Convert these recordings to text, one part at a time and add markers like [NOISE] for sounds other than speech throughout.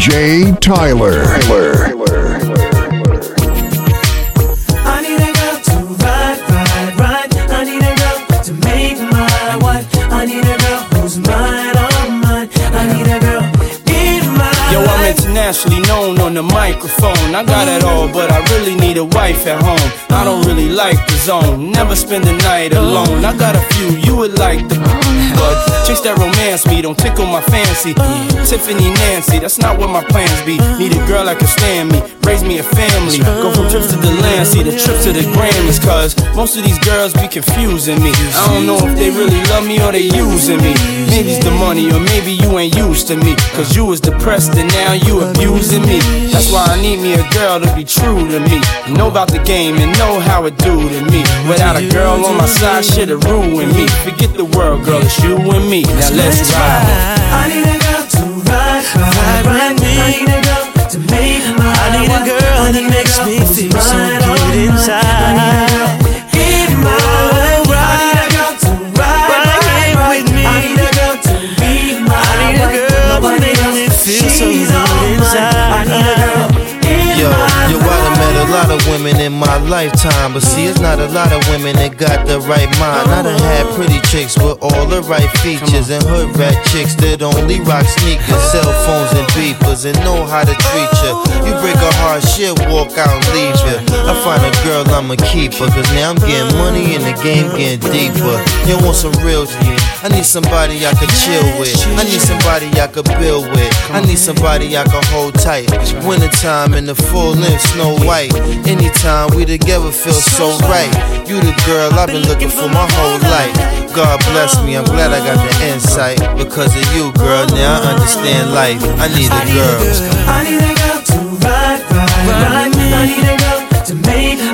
DJ Tyler. Tyler. I on the microphone. I got it all, but I really need a wife at home. I don't really like the zone, never spend the night alone. I got a few, you would like the [LAUGHS] but chase that romance me don't tickle my fancy. Tiffany Nancy, that's not what my plans be. Need a girl that can stand me, raise me a family. Go from trips to the land, see the trips to the Grammys, cause most of these girls be confusing me. I don't know if they really love me or they using me. Maybe it's the money, or maybe you ain't used to me. Cause you was depressed and now you abusing me. That's why I need me a girl to be true to me. Know about the game and know how it do to me. Without a girl on my side, shit'll ruin me. Forget the world, girl, it's you and me. Now let's ride. I need a girl to ride, ride, ride. me. I need a girl to make my I need a girl that makes me feel so good inside. Lot of women in my lifetime, but see, it's not a lot of women that got the right mind. I done had pretty chicks with all the right features, and hood rat chicks that only rock sneakers, cell phones, and beepers, and know how to treat you. You break a heart, she'll walk out and leave you. I find a girl, I'ma keep her, cause now I'm getting money and the game getting deeper. You want some real shit? I need somebody I could chill with. I need somebody I could build with. I need somebody I could hold tight. Wintertime in the full length, snow white. Anytime we together feel so right. You the girl I've been looking for my whole life. God bless me, I'm glad I got the insight. Because of you, girl, now I understand life. I need a girl. I need a girl to ride, ride, ride. I need a girl to make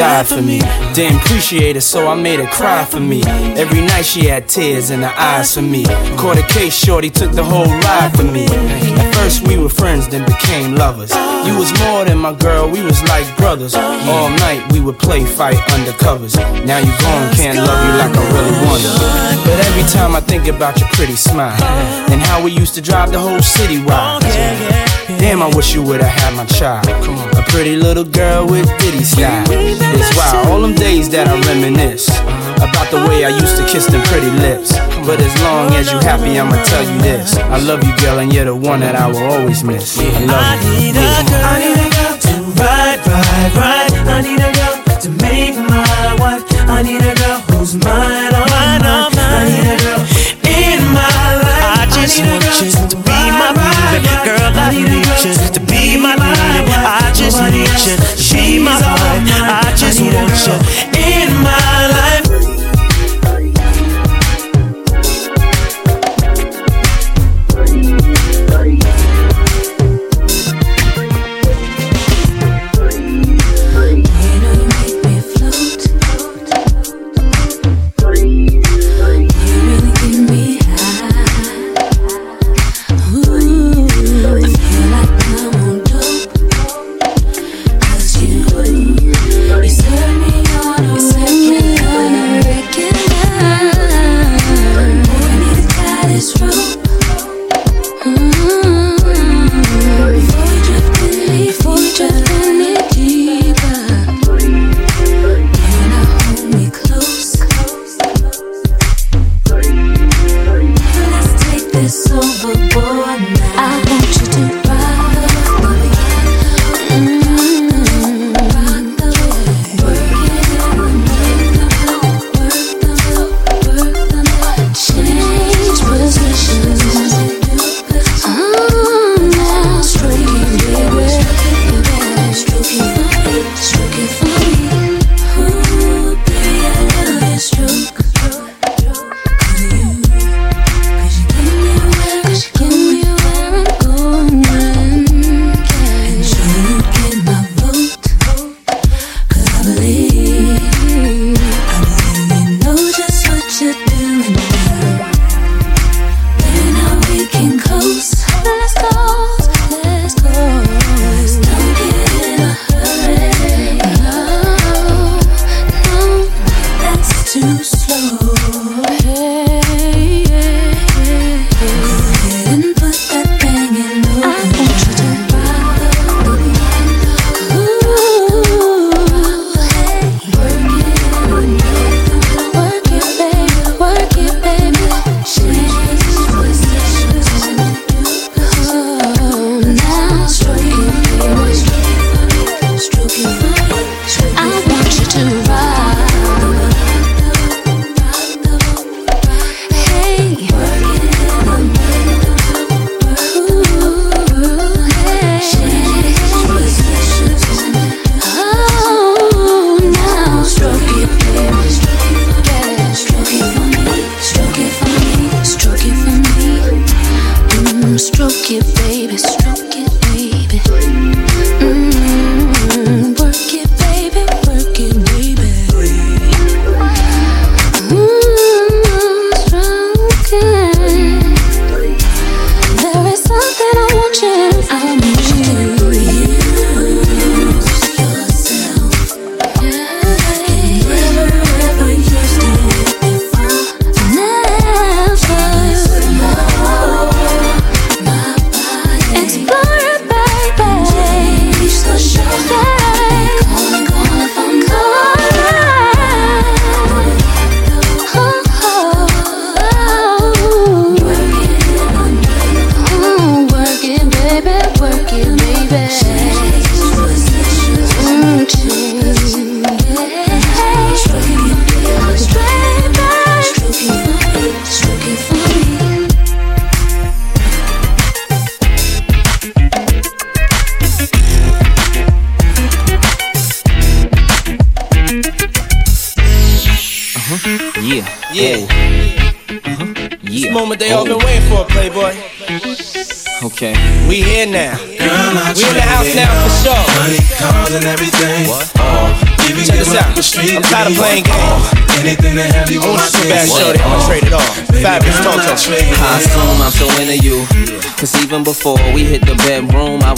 died for me. Didn't appreciate it, so I made her cry for me. Every night she had tears in her eyes for me. Caught a case, shorty took the whole ride for me. At first we were friends, then became lovers. You was more than my girl, we was like brothers. All night we would play fight undercovers. Now you gone, can't love you like I really wanted. But every time I think about your pretty smile and how we used to drive the whole city wild. Damn, I wish you would've had my child. A pretty little girl with ditty style. It's wild, all them days that I reminisce about the way I used to kiss them pretty lips. But as long as you happy, I'ma tell you this: I love you, girl, and you're the one that I will always miss. I I love you. need a I girl. need a girl to ride, ride, ride. I need a girl to make my wife. I need a girl who's mine, all Mine, mine. I need a girl in my life. I just need a want girl you to be my baby. Girl. I need you to be my baby. I just need you be my all I just want you. in my life.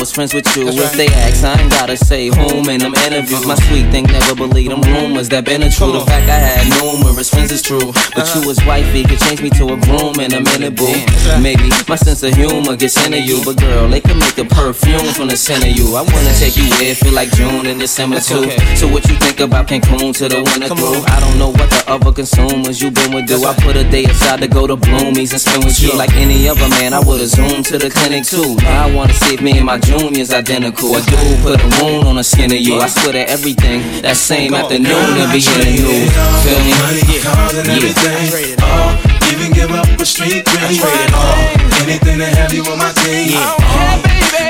Was friends with you. That's if right. they ask, I ain't gotta say whom in them interviews. My sweet thing never believed them rumors that been a true. The fact I had numerous friends is true. But you was wifey could change me to a groom in a minute, boo. Maybe my sense of humor gets into you. But girl, they can make a perfume from the scent of you. I wanna take you where feel like June and December too. So what you think about Cancun to the winter through? I don't know what the other consumers you been with do. I put a day aside to go to Bloomies and spend with you. Like any other man, I would've zoomed to the clinic too. Now I wanna see if me and my junior's identical. A dude put a wound on the skin of you. I swear to everything that same afternoon to be in the new. Feel me? Yeah. Cars and everything. All, even give up a street dream. All, anything to have you on my team. All, uh,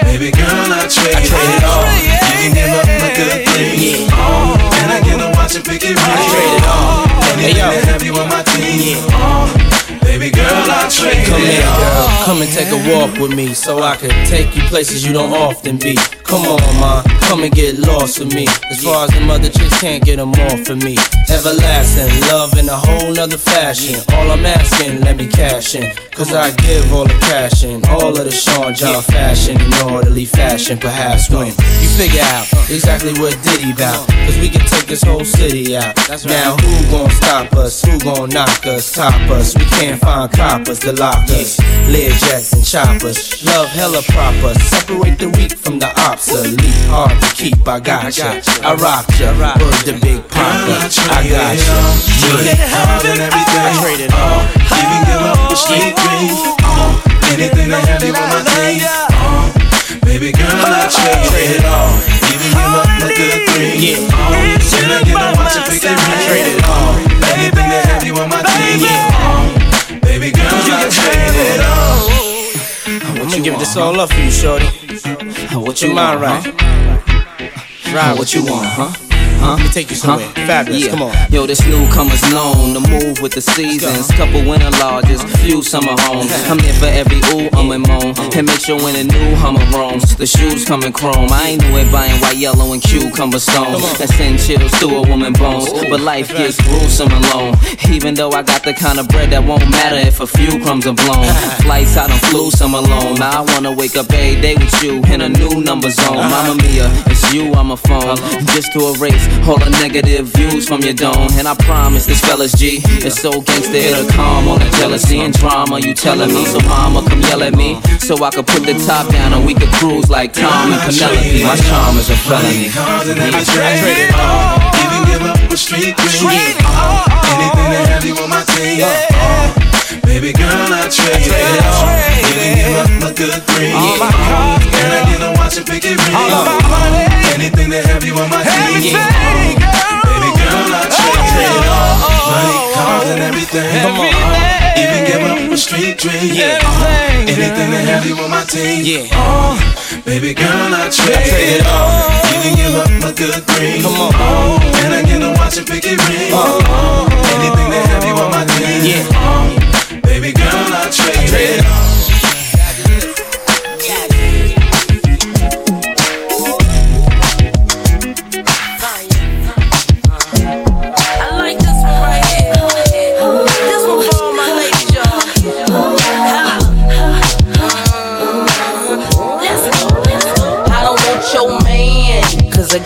baby girl, I trade, I trade it all. Even give up a good thing. All, and I get to watch it pick it right. I trade it all. Anything to have you on my team. All, uh, Baby girl, I'll trade Come here, girl. Come and take a walk with me so I can take you places you don't often be. Come on, ma, come and get lost with me. As far as the mother chicks can't get them off for me. Everlasting love in a whole nother fashion. All I'm asking, let me cash in. Cause I give all the cash in. All of the Sean John fashion in orderly fashion. Perhaps when you figure out exactly what Diddy bout. Cause we can take this whole city out. Now who gon' stop us? Who gon' knock us? Top us? We can't find coppers the lockers. Lear jets and choppers. Love hella proper. Separate the weak from the obsolete, hard to keep. I got ya, I rock ya, bird the big papa. I got ya. Money, house, and everything. I trade it all. Even give up the street oh, dreams. Oh, oh. uh, anything to have you on my team. Uh, baby girl, I trade it all. Even give up the good things. Yeah. Can I get a watch and pick it right? Trade it all. Anything to have you on my team. Baby girl, I trade it all. I'm gonna give this all up for you, shorty. What you mind, right? Ride what you want, huh? Huh? Let me take you somewhere. Huh? Fabolous. Yeah. Come on. Yo, this newcomer's known to move with the seasons. Couple winter lodges, few summer homes. I'm there for every ooh, um, and moan. And make sure when a new Hummer roams, the shoes come in chrome. I ain't new at buying white, yellow, and cucumber stones. That send chills through a woman bones. But life gets gruesome alone. Even though I got the kind of bread that won't matter if a few crumbs are blown. [LAUGHS] Flights out on flew some alone. Now I wanna wake up every day with you in a new number zone. Mama Mia, it's you on my phone. Just to erase all the negative views from your dome. And I promise this fella's G. It's so gangsta, it'll calm all the jealousy and drama you telling me. So mama, come yell at me. So I could put the top down and we could cruise like Tom and Penelope. My charm is a felony. Even give up a street dream. Anything to have you on my team. Baby girl, I trade it all. Even give up a good green. Can I get a watch and pick it ring? Anything to have you on my team. Baby girl, I trade it all. Money, cars, and everything. Even give up a street dream. Anything to have you on my team. Yeah. Oh. Baby girl, I trade it all. Even give up my good green. Come on. Oh. Can I get a watch and pick it ring? Anything to have you on my team. Yeah. Baby girl, I trade it all.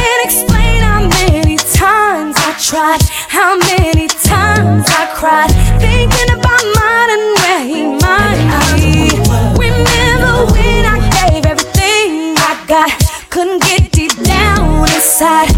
Can't explain how many times I tried, how many times I cried, thinking about mine and where he might be. Remember when I gave everything I got, couldn't get deep down inside.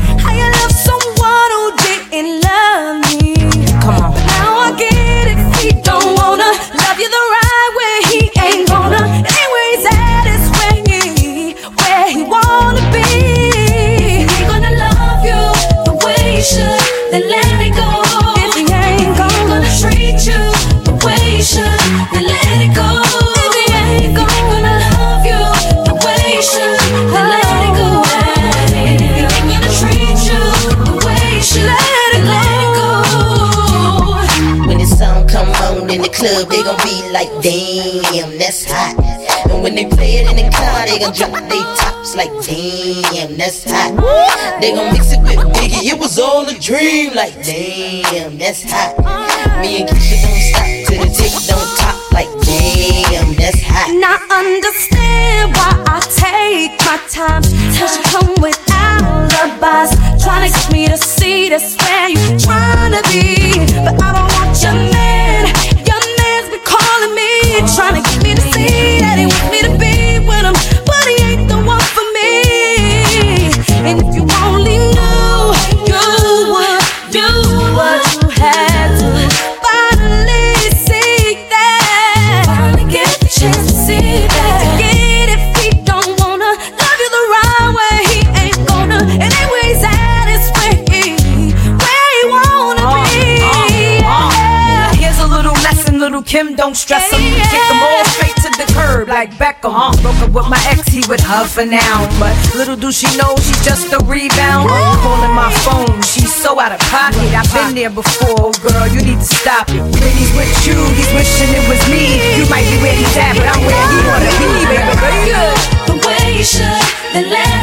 In the club, they gon' be like, damn, that's hot. And when they play it in the car, they gon' drop their tops like, damn, that's hot. They gon' mix it with Biggie, it was all a dream, like, damn, that's hot. Me and Keisha don't stop till the tick don't top, like, damn, that's hot. I understand why I take my time. Cause you come with alibis. Trying to get me to see that's where you trying to be. But I don't want your man. Trying to get me to see that he wants me to be Kim, don't stress him. Yeah. Kick them all straight to the curb like Beckham. Uh-huh. Broke up with my ex, he with her for now. But little do she know she's just a rebound. Calling my phone, she's so out of pocket. I've been uh-huh. there before, girl, you need to stop it. When he's with you, he's wishing it was me. You might be where he's at, but I'm where he wanna be, baby. Good. the way you should, then let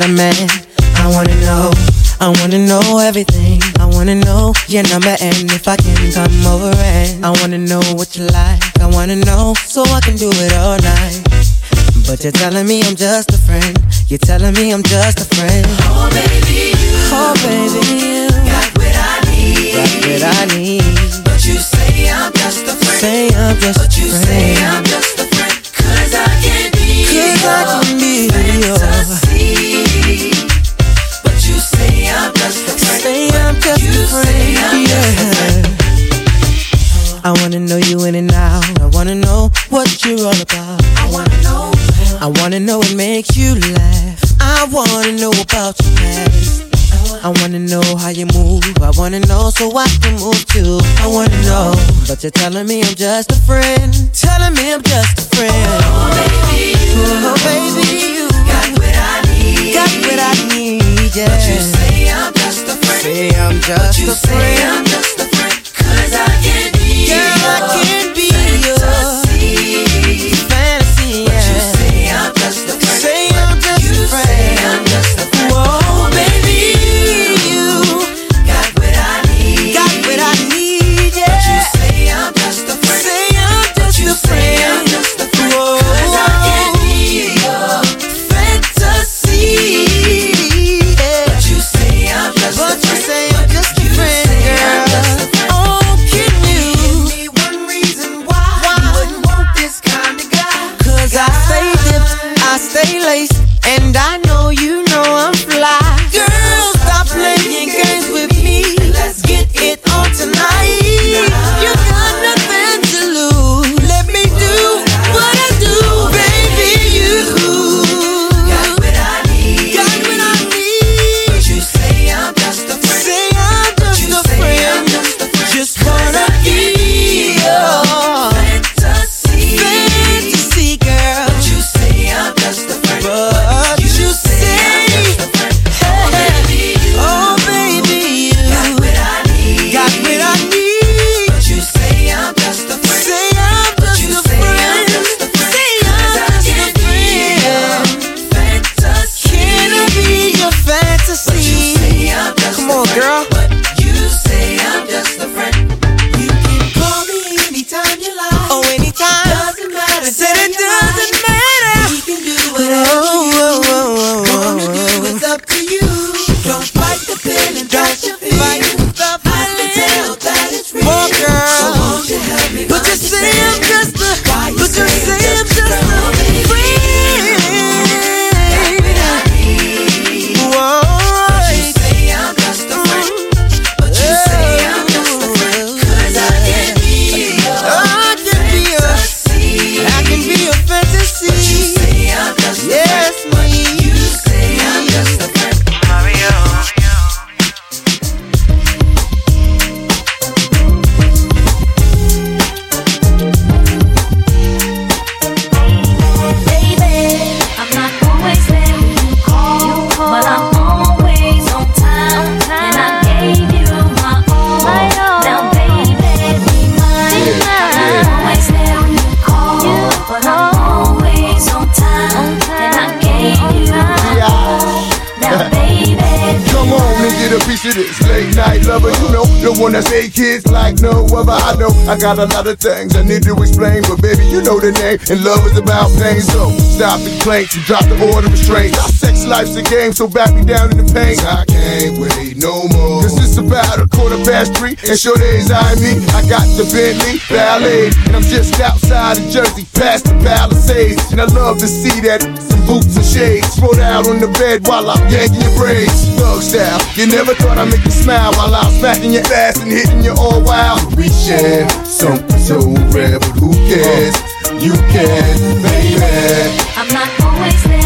got a man. I wanna know, I wanna know everything. I wanna know your number and if I can come over and I wanna know what you like. I wanna know so I can do it all night. But you're telling me I'm just a friend. You're telling me I'm just a friend. Oh baby, you, oh baby, you got what I need. Got what I need. But you say I'm just a friend. Say I'm just but a friend. You say I'm just a friend. Cause I can be. Cause I can be. But you're telling me I'm just a friend. Telling me I'm just a friend. Oh, baby, you. Oh, baby, you. Got what I need. Got what I need, yeah. But you say I'm just a friend. Say I'm just but you a friend. I got a lot of things I need to explain, but baby, you know the name, and love is about pain. So stop the claims and drop the order of restraint life's a game, so back me down in the paint. I can't wait no more. Cause it's about a quarter past three, and sure days I mean, I got the Bentley Ballet, and I'm just outside of Jersey, past the Palisades. And I love to see that some boots and shades rolled out on the bed while I'm yanking your braids. Thug style, you never thought I'd make you smile while I'm smacking your ass and hitting you all wild. We share something so rare, but who cares? You can, baby. I'm not always there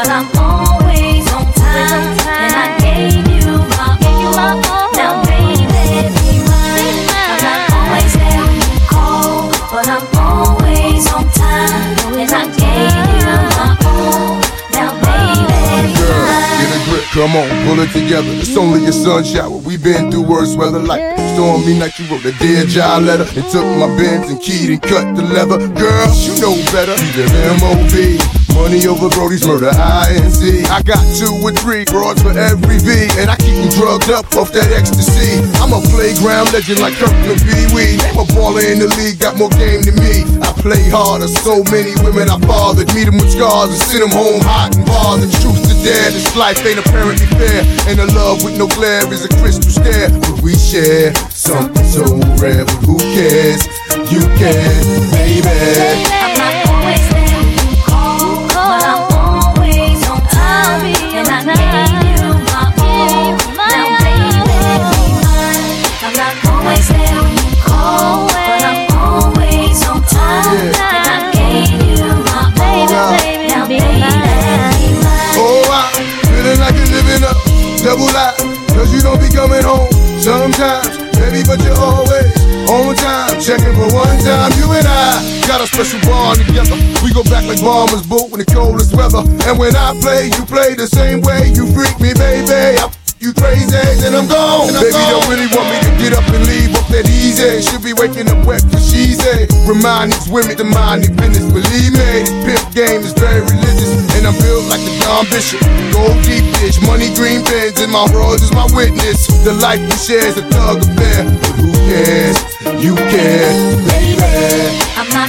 but I'm always on time. And I gave you my all. Now, baby, be mine. I always when you call, but I'm always on time. And I gave you my all. Now, baby, a grip Come on, pull it together. It's only a sun shower. We've been through worse weather like stormy night. You wrote a dead job letter and took my Benz and keyed and cut the leather. Girl, you know better. Leave the M.O.B. Money over Brody's murder, INC. I got two or three broads for every V, and I keep them drugged up off that ecstasy. I'm a playground legend like Kirkland Pee Wee. A baller in the league, got more game than me. I play harder, so many women I fathered. Meet them with scars and send them home hot and bothered. Truth to dare, this life ain't apparently fair. And a love with no glare is a crystal stare. But we share something so rare, but who cares? You can, baby. Bond together. We go back like bombers boot in the coldest weather. And when I play, you play the same way. You freak me, baby. I you crazy, then I'm gone. and Baby, don't really want me to get up and leave up that easy. Should be waking up wet for she's a. Remind these women to mind their business. Believe me, this pimp game is very religious. And I'm built like the Don Bishop. Gold deep dish, money green pins, and my rose is my witness. The life we share is a thug affair. But who cares? You care, baby. I'm not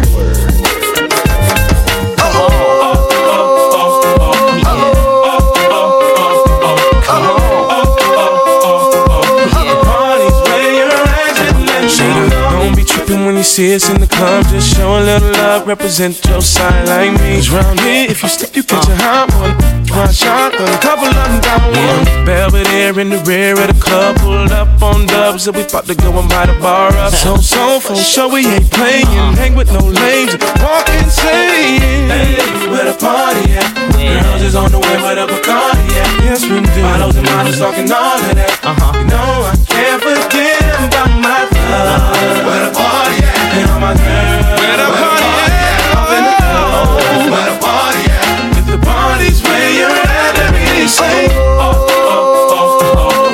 be tripping when you see us in the club. Just show a little love, represent your side like me. Cause round here, if you slip, you catch a hot one. One shot, a couple of them down one. Belvedere in the rear of the club, pulled up on dubs, and we about to go and buy the bar up. So, so, for sure, we ain't playing. Hang with no lames, walk insane. Hey, where the party at? Girls is on the way, where the Bacardi at? Yes, we do. Bottles and models talking all of that. Uh-huh. You know, I can't forget about my love. And all my girls. Where the party at? Up in the club. Where the party at? If the party's where you're at, let me say. Oh, oh, oh, oh,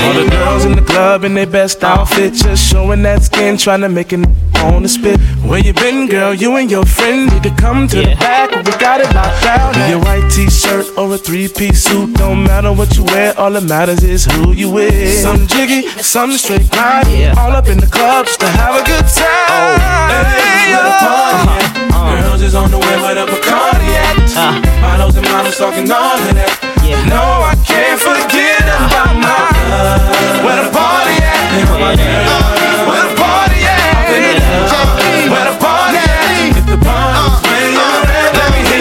All the girls in the club in their best outfit, just showing that skin, trying to make it on the spit. Where you been, girl? You and your friend need to come to the back. We got it locked down. Be a white t-shirt or a three-piece suit, don't matter what you wear. All that matters is who you with. Some jiggy, some straight grind. All up in the club just to have a good time. Oh. Hey, where the party at? Girls is on the way where the Bacardi at. Uh-huh. Models and models talking all of that. No, I can't forget about my love. Where the party at? Where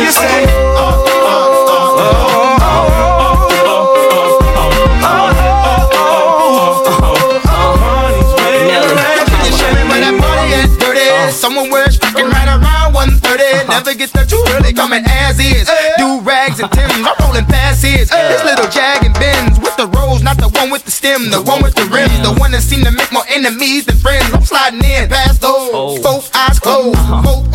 let me hear you say. Somewhere sticking right around 130. Never get the too early coming as is. Do rags and Tims, I'm the one with the stem. The one that seem to make more enemies than friends. I'm sliding in past those. Both eyes closed, both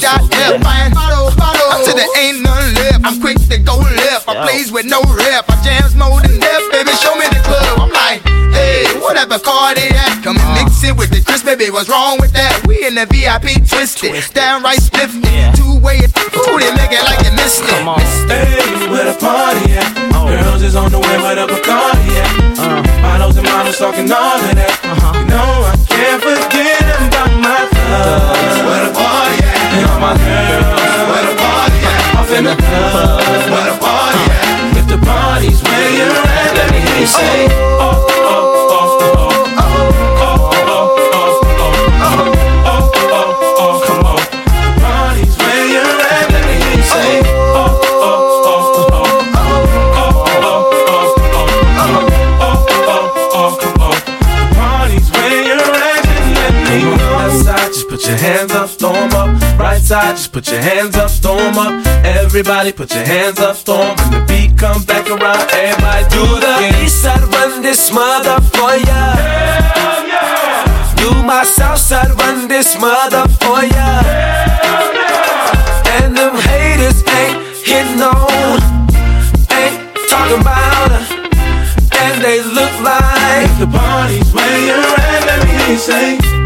dot F. Fine bottle, bottle. Up to the ain't none left. I'm quick to go left. I plays with no rep. I jams more than death, baby. Show me the club. I'm like, hey, whatever car they at. Come and mix it with the Chris, baby. What's wrong with that? We in the VIP twisted, downright spiffy. Two way, ooh, they make it like you missed it. Hey, where the party at? Oh. Girls is on the way where the Bacardi at. Uh. Models and models talking all of that. Put your hands up, storm up. Everybody put your hands up, 'em. When the beat comes back around, everybody do the east side, run this mother for ya. Hell yeah. You my south side, run this mother for ya. Hell yeah. And them haters ain't hitting on, ain't talking about her. And they look like the party's where you're at, let me hear you say.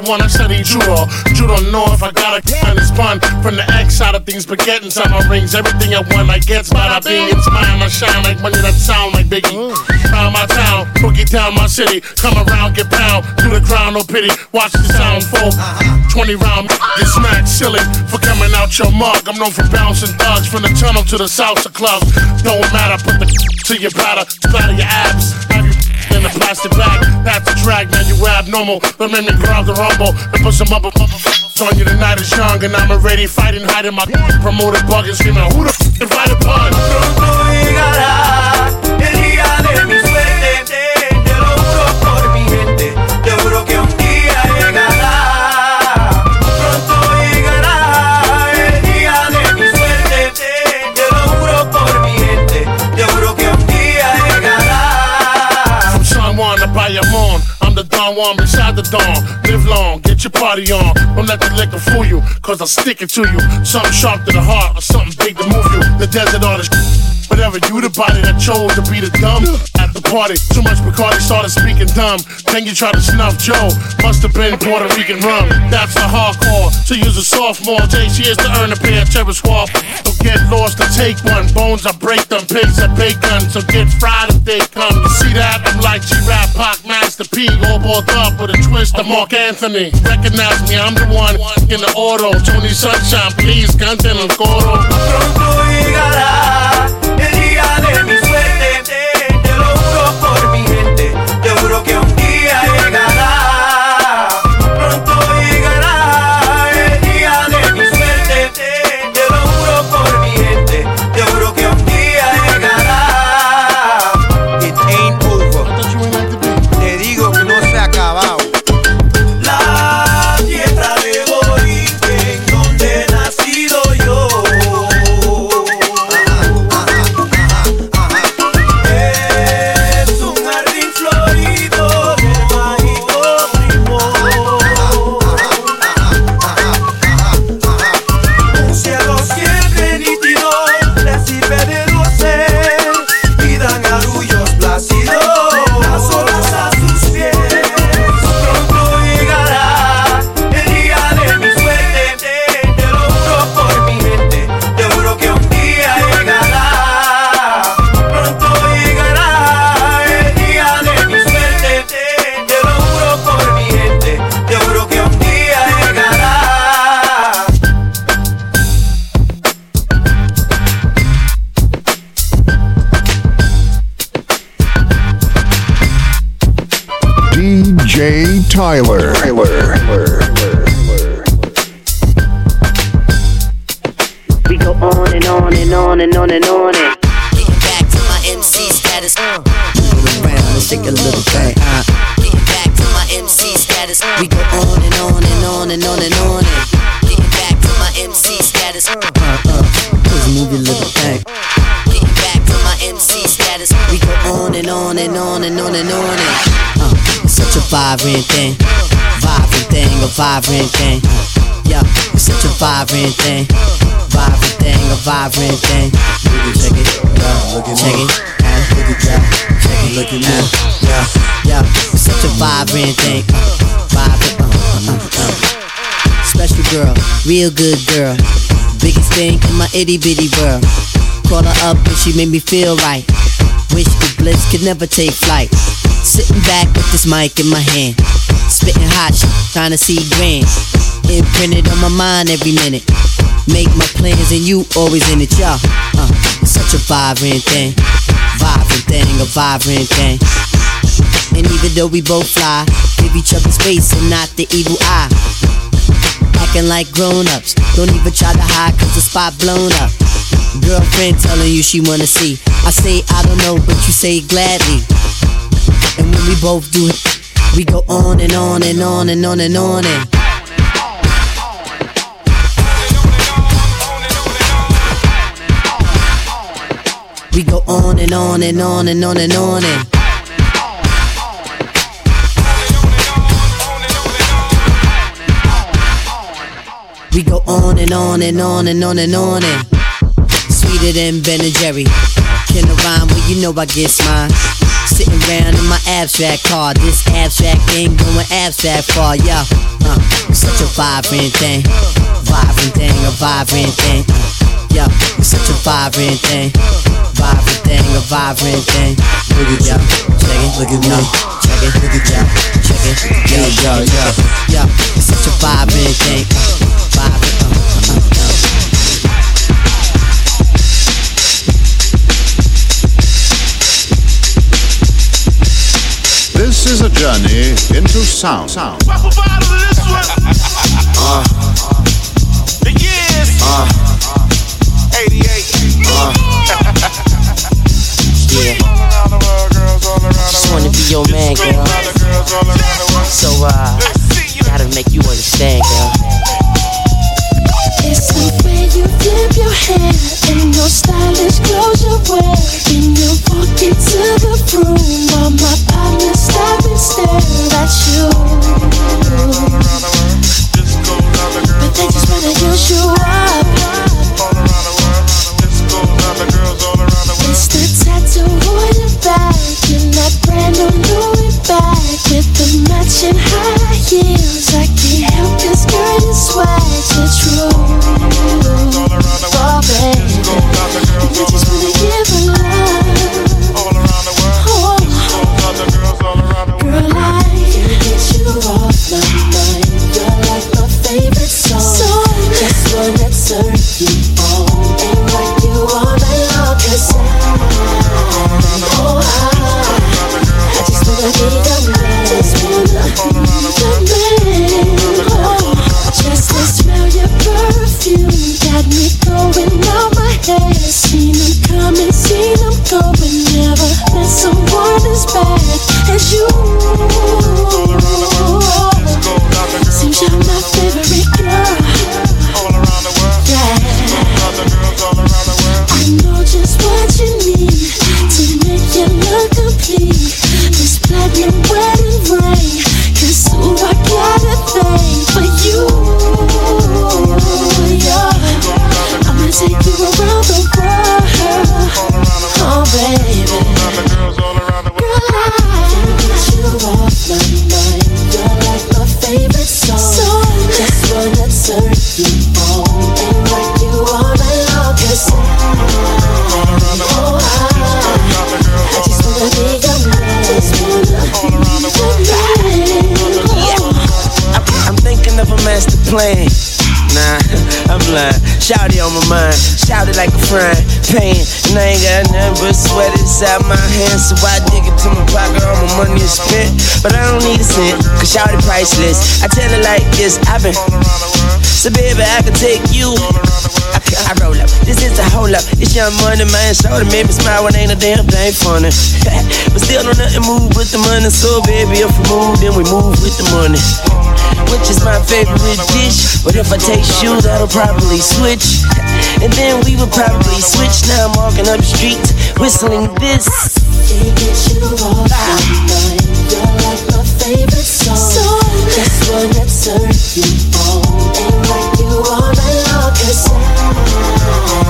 The one I. You don't know if I got a gun it's fun from the X side of things, but getting inside my rings, everything I want I get, bada bing, it's mine, I shine like money that sound like Biggie. Round my town, boogie down my city, come around, get pound, do the crown, no pity, watch the sound fall. 20 round, get smacked silly for coming out your mug. I'm known for bouncing thugs from the tunnel to the salsa club. Don't matter, put the [LAUGHS] to your bladder, splatter your abs, have you in a plastic bag. That's a drag, now you abnormal. But me grab the rumble and put some up on you. The night is young and I'm already fighting, hiding my promoter bugging, screaming, Who the f invited pun? Juan to Bayamon, I'm the Don Juan beside the dawn. Live long, get your party on. Don't let the liquor fool you, cause I'll stick it to you. Something sharp to the heart, or something big to move you. The desert the Whatever, you the body that chose to be the dumb at the party. Too much Bacardi started speaking dumb. Then you try to snuff Joe. Must have been Puerto Rican rum. That's the hardcore. To use a sophomore, takes years to earn a pair of squad. So get lost or take one. Bones, I break them. Pigs, I bacon. So get fried if they come. You see that? I'm like G-Rap, Pac, Master P. All balled up with a twist of Marc Anthony. Recognize me, I'm the one in the auto. Tony Sunshine, please, canten el coro. Tyler. We go on and on and on and on and on and Getting back to my MC status. Move around and shake a little thing. Uh. Getting back to my MC status. We go on and on and on and on and on and getting back to my MC status. Uh, uh, just move your little thing. Getting back to my MC status. We go on and on and on and on and on and uh, such a vibrant thing, a vibrant thing. Yeah, it's such a vibrant thing, vibrant thing, a vibrant thing. Check it, yeah, check it, look at that, check it, look at me, yeah, yeah, it's such a vibrant thing, vibrant, uh, uh, uh, uh. Special girl, real good girl, biggest thing in my itty bitty world. Call her up and she made me feel right. Wish the bliss could never take flight. Sitting back with this mic in my hand. Spitting hot trying to see grand. Imprinted on my mind every minute. Make my plans and you always in it, y'all. Uh, such a vibrant thing, vibrant thing, a vibrant thing. And even though we both fly, give each other space and not the evil eye. Acting like grown ups, don't even try to hide cause the spot blown up. Girlfriend telling you she wanna see. I say I don't know, but you say gladly. And when we both do it, we go on and on and on and on and on and. We go on and on and on and on and on and. We go on and on and on and on and on and sweeter than Ben and Jerry. Can I rhyme? Well, you know I get mine. Sitting around in my abstract car. This abstract thing going abstract far, yeah. Uh, such a vibrant thing, vibrant thing, a vibrant thing. Yeah, it's such a vibrant thing, vibrant thing, a vibrant thing. Look at y'all, check it, look at me, check it, look at y'all, check it, yo, yo, yo, yo. It's such a vibrant thing, vibrant. This is a journey into sound. sound. Uh. The years. Uh. 88. [LAUGHS] Yeah. Just wanna be your man, girl. So, uh, gotta make you understand, girl. You walk into the inside my hands. So I dig into my pocket, all my money is spent. But I don't need a cent, cause shout it priceless. I tell it like this, I've been. So baby, I can take you. I, roll up. This is a hold up. It's young money, man. Show to make me smile when ain't a damn thing funny. [LAUGHS] but still don't nothing move with the money. So baby, if we move, then we move with the money. Which is my favorite dish. But if I taste you, that'll probably switch. And then we would probably switch. Now I'm walking up the street, whistling this. Can't get you off my mind. You're like my favorite song. Just wanna turn you on rock you all night long.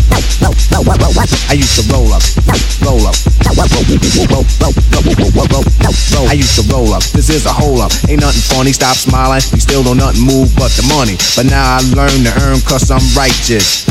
Is a hole up. Ain't nothing funny. Stop smiling. You still don't nothing move but the money. But now I learn to earn cause I'm righteous.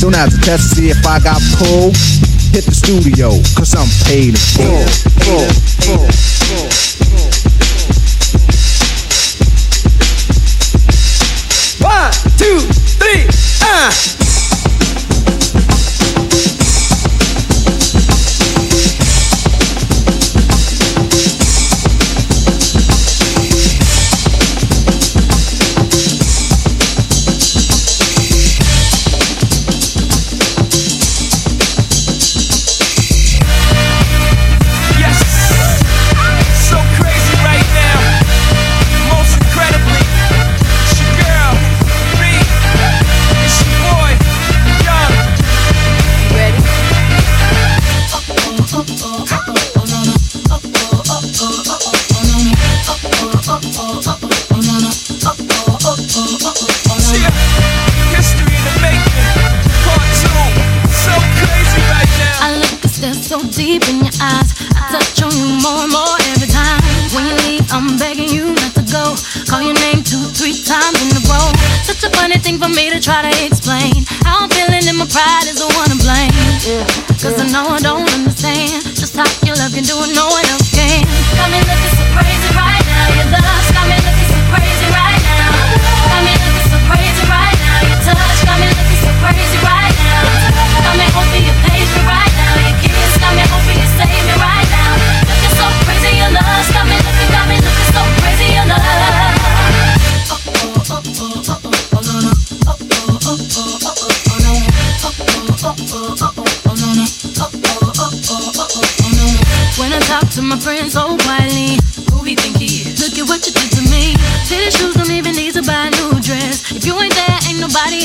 So now to test to see if I got pulled. Hit the studio, cause I'm paid in full. full, full, One,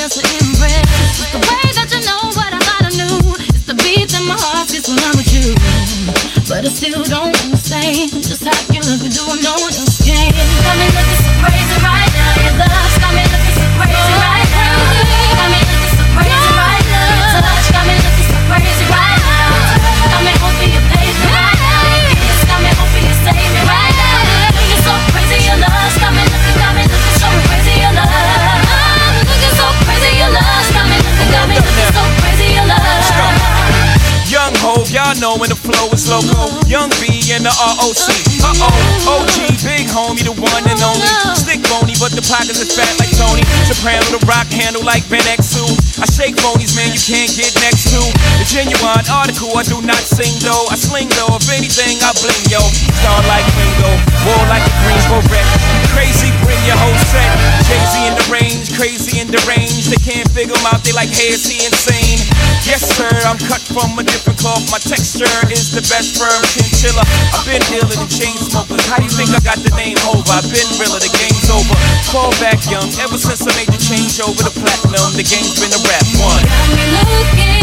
It's the way that you know what I thought I knew. It's the beat that my heart gets when I'm with you. But I still don't understand just how you look and do what no one else can. Got me looking know when the flow is loco. Young B and the ROC. Uh oh, OG, big homie, the one and only. Stick bony, but the pockets are fat like Tony. Soprano, the rock handle like Ben X2. I shake phonies, man, you can't get next to. The genuine article, I do not sing though. I sling though, if anything, I bling yo. Star like Ringo, war like a Greensboro wreck. Crazy, bring your whole set. Z in the range, crazy in the range. They can't figure him out, they like, hey, is he insane? Yes, sir, I'm cut from a different cloth. My texture is the best firm chinchilla. I've been dealing in chain smokers. How do you think I got the name over? I've been realer, the game's over. Fall back young, ever since I made the change over to platinum, the game's been a rap one. Got me looking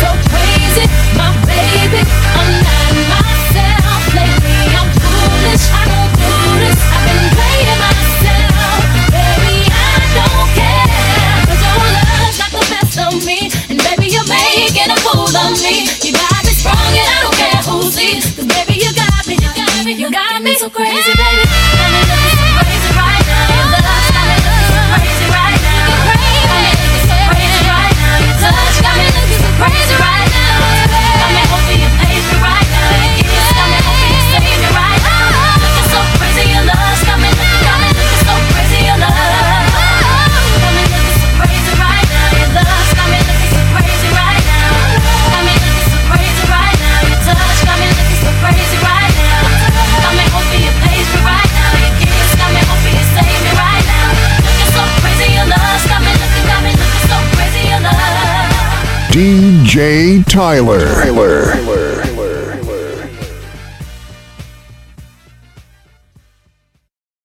so crazy, my baby. I'm not myself lately. I'm foolish. I don't do this. I've been playing myself, baby. I don't care 'cause your love's got the best of me, and baby you're making a fool of me. You got me sprung, and I don't care who sees. 'Cause baby you got me, you got me, you got me so crazy, baby. DJ Tyler. Tyler.